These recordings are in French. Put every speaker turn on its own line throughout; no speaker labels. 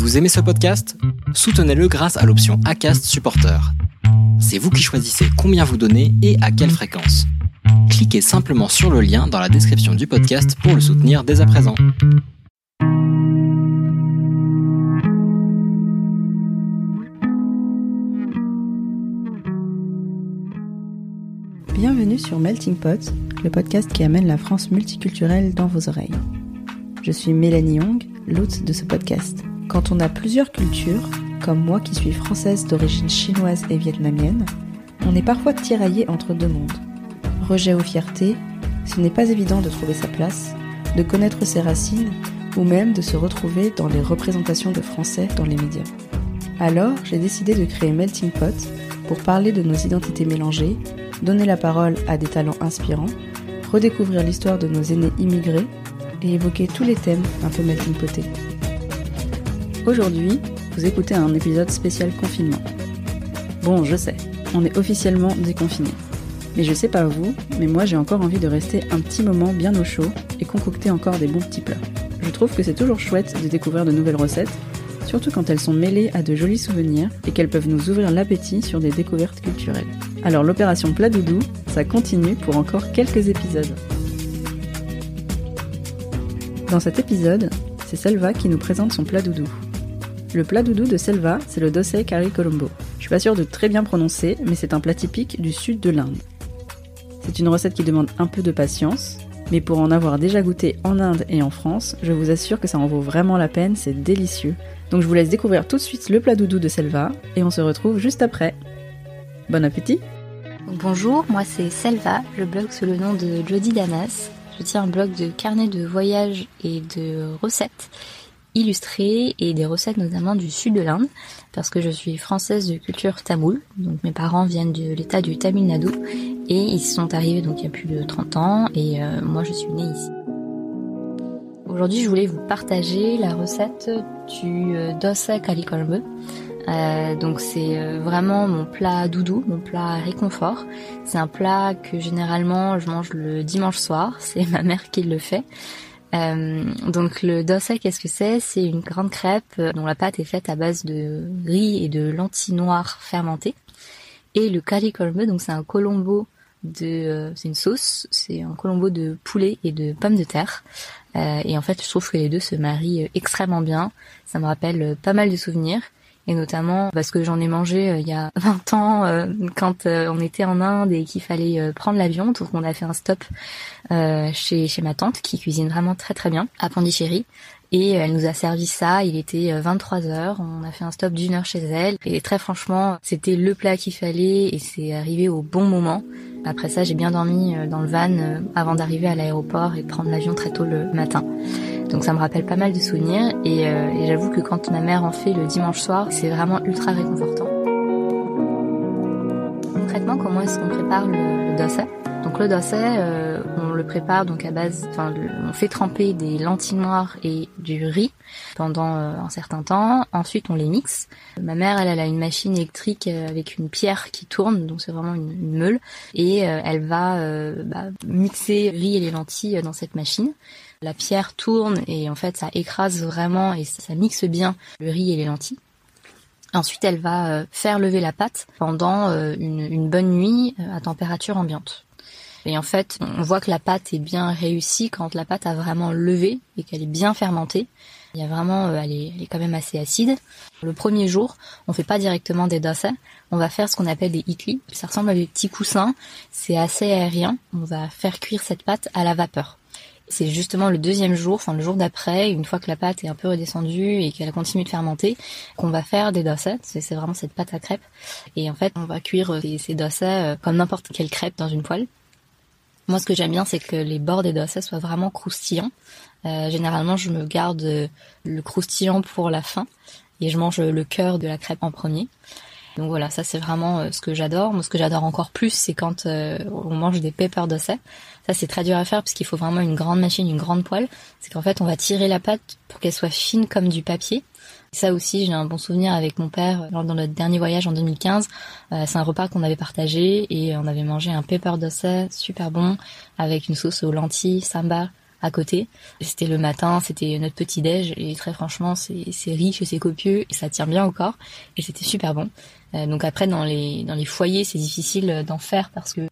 Vous aimez ce podcast? Soutenez-le grâce à l'option ACAST Supporter. C'est vous qui choisissez combien vous donnez et à quelle fréquence. Cliquez simplement sur le lien dans la description du podcast pour le soutenir dès à présent.
Bienvenue sur Melting Pot, le podcast qui amène la France multiculturelle dans vos oreilles. Je suis Mélanie Young, l'hôte de ce podcast. Quand on a plusieurs cultures, comme moi qui suis française d'origine chinoise et vietnamienne, on est parfois tiraillé entre deux mondes. Rejet ou fierté, ce n'est pas évident de trouver sa place, de connaître ses racines ou même de se retrouver dans les représentations de français dans les médias. Alors, j'ai décidé de créer Melting Pot pour parler de nos identités mélangées, donner la parole à des talents inspirants, redécouvrir l'histoire de nos aînés immigrés et évoquer tous les thèmes un peu melting potés. Aujourd'hui, vous écoutez un épisode spécial confinement. Bon, je sais, on est officiellement déconfiné. Mais je sais pas vous, mais moi j'ai encore envie de rester un petit moment bien au chaud et concocter encore des bons petits plats. Je trouve que c'est toujours chouette de découvrir de nouvelles recettes, surtout quand elles sont mêlées à de jolis souvenirs et qu'elles peuvent nous ouvrir l'appétit sur des découvertes culturelles. Alors l'opération plat doudou, ça continue pour encore quelques épisodes. Dans cet épisode, c'est Selva qui nous présente son plat doudou. Le plat doudou de Selva, c'est le dossé curry colombo. Je suis pas sûre de très bien prononcer, mais c'est un plat typique du sud de l'Inde. C'est une recette qui demande un peu de patience, mais pour en avoir déjà goûté en Inde et en France, je vous assure que ça en vaut vraiment la peine, c'est délicieux. Donc je vous laisse découvrir tout de suite le plat doudou de Selva, et on se retrouve juste après. Bon appétit
Bonjour, moi c'est Selva, je blogue sous le nom de Jody Damas. Je tiens un blog de carnet de voyage et de recettes illustrées et des recettes notamment du sud de l'Inde parce que je suis française de culture tamoule. Donc mes parents viennent de l'état du Tamil Nadu et ils sont arrivés donc il y a plus de 30 ans et euh, moi je suis née ici. Aujourd'hui je voulais vous partager la recette du euh, dosa kali kolbe. Euh, donc c'est euh, vraiment mon plat doudou, mon plat réconfort. C'est un plat que généralement je mange le dimanche soir. C'est ma mère qui le fait. Euh, donc le dosa, qu'est-ce que c'est? C'est une grande crêpe dont la pâte est faite à base de riz et de lentilles noires fermentées. Et le curry donc c'est un colombo de, c'est une sauce, c'est un colombo de poulet et de pommes de terre. et en fait, je trouve que les deux se marient extrêmement bien. Ça me rappelle pas mal de souvenirs et notamment parce que j'en ai mangé il y a 20 ans euh, quand on était en Inde et qu'il fallait prendre l'avion. Donc on a fait un stop euh, chez chez ma tante qui cuisine vraiment très très bien à Pondichéry et elle nous a servi ça, il était 23 heures, on a fait un stop d'une heure chez elle. Et très franchement, c'était le plat qu'il fallait et c'est arrivé au bon moment. Après ça, j'ai bien dormi dans le van avant d'arriver à l'aéroport et prendre l'avion très tôt le matin. Donc ça me rappelle pas mal de souvenirs et, euh, et j'avoue que quand ma mère en fait le dimanche soir, c'est vraiment ultra réconfortant. Concrètement, comment est-ce qu'on prépare le, le Donc le dossé, euh, on le prépare donc à base, enfin on fait tremper des lentilles noires et du riz pendant euh, un certain temps. Ensuite, on les mixe. Ma mère, elle, a une machine électrique avec une pierre qui tourne, donc c'est vraiment une, une, meule, et elle va bah, mixer riz et les lentilles dans cette machine. La pierre tourne et en fait ça écrase vraiment et ça mixe bien le riz et les lentilles. Ensuite, elle va faire lever la pâte pendant une, une bonne nuit à température ambiante. Et en fait, on voit que la pâte est bien réussie quand la pâte a vraiment levé et qu'elle est bien fermentée. Il y a vraiment, elle est, quand même assez acide. Le premier jour, on fait pas directement des dosa, on va faire ce qu'on appelle des itli. Ça ressemble à des petits coussins, c'est assez aérien. On va faire cuire cette pâte à la vapeur. C'est justement le deuxième jour, enfin le jour d'après, une fois que la pâte est un peu redescendue et qu'elle a continué de fermenter, qu'on va faire des dossets. C'est vraiment cette pâte à crêpes. Et en fait, on va cuire ces, ces dossets comme n'importe quelle crêpe dans une poêle. Moi, ce que j'aime bien, c'est que les bords des dossets soient vraiment croustillants. Euh, généralement, je me garde le croustillant pour la fin et je mange le cœur de la crêpe en premier. Donc voilà, ça c'est vraiment ce que j'adore. Moi, ce que j'adore encore plus, c'est quand euh, on mange des pepper dossets. Ça, c'est très dur à faire parce qu'il faut vraiment une grande machine, une grande poêle. C'est qu'en fait, on va tirer la pâte pour qu'elle soit fine comme du papier. Ça aussi, j'ai un bon souvenir avec mon père dans notre dernier voyage en 2015. Euh, c'est un repas qu'on avait partagé et on avait mangé un pepper dosa super bon avec une sauce aux lentilles, samba, à côté. C'était le matin, c'était notre petit déj et très franchement c'est riche c'est copieux et ça tient bien au corps et c'était super bon. Euh, donc après dans les dans les foyers c'est difficile d'en faire parce que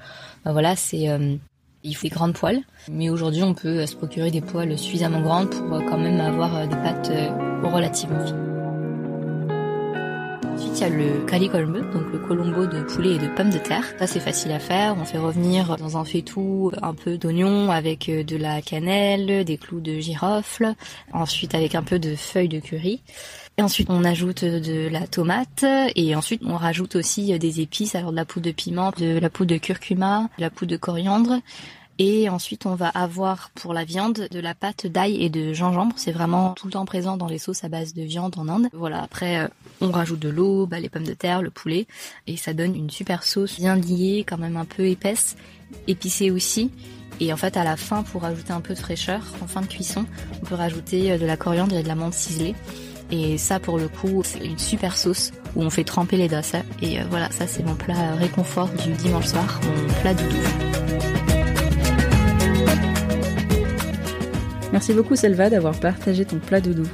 bah voilà c'est euh, il faut des grandes poêles, mais aujourd'hui on peut se procurer des poêles suffisamment grandes pour quand même avoir des pâtes relativement fines. Ensuite, il y a le calicolme, donc le colombo de poulet et de pommes de terre. Ça, c'est facile à faire. On fait revenir dans un faitout un peu d'oignon avec euh, de la cannelle, des clous de girofle, ensuite avec un peu de feuilles de curry. Et ensuite, on ajoute de la tomate et ensuite on rajoute aussi des épices, alors de la poudre de piment, de la poudre de curcuma, de la poudre de coriandre, et ensuite, on va avoir pour la viande de la pâte d'ail et de gingembre. C'est vraiment tout le temps présent dans les sauces à base de viande en Inde. Voilà. Après, euh, on rajoute de l'eau, bah, les pommes de terre, le poulet, et ça donne une super sauce bien liée, quand même un peu épaisse, épicée aussi. Et en fait, à la fin, pour ajouter un peu de fraîcheur, en fin de cuisson, on peut rajouter euh, de la coriandre et de la menthe ciselée. Et ça, pour le coup, c'est une super sauce où on fait tremper les dosa. Et euh, voilà, ça, c'est mon plat réconfort du dimanche soir, mon plat du
Merci beaucoup Selva d'avoir partagé ton plat doudou.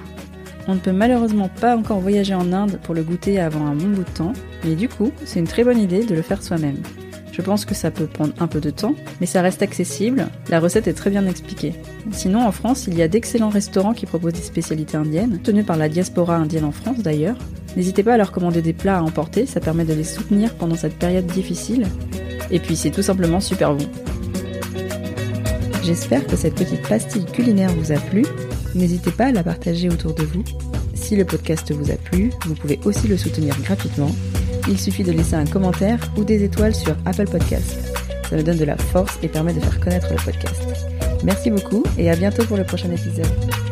On ne peut malheureusement pas encore voyager en Inde pour le goûter avant un bon bout de temps, mais du coup, c'est une très bonne idée de le faire soi-même. Je pense que ça peut prendre un peu de temps, mais ça reste accessible, la recette est très bien expliquée. Sinon, en France, il y a d'excellents restaurants qui proposent des spécialités indiennes, tenues par la diaspora indienne en France d'ailleurs. N'hésitez pas à leur commander des plats à emporter, ça permet de les soutenir pendant cette période difficile. Et puis c'est tout simplement super bon. J'espère que cette petite pastille culinaire vous a plu. N'hésitez pas à la partager autour de vous. Si le podcast vous a plu, vous pouvez aussi le soutenir gratuitement. Il suffit de laisser un commentaire ou des étoiles sur Apple Podcast. Ça me donne de la force et permet de faire connaître le podcast. Merci beaucoup et à bientôt pour le prochain épisode.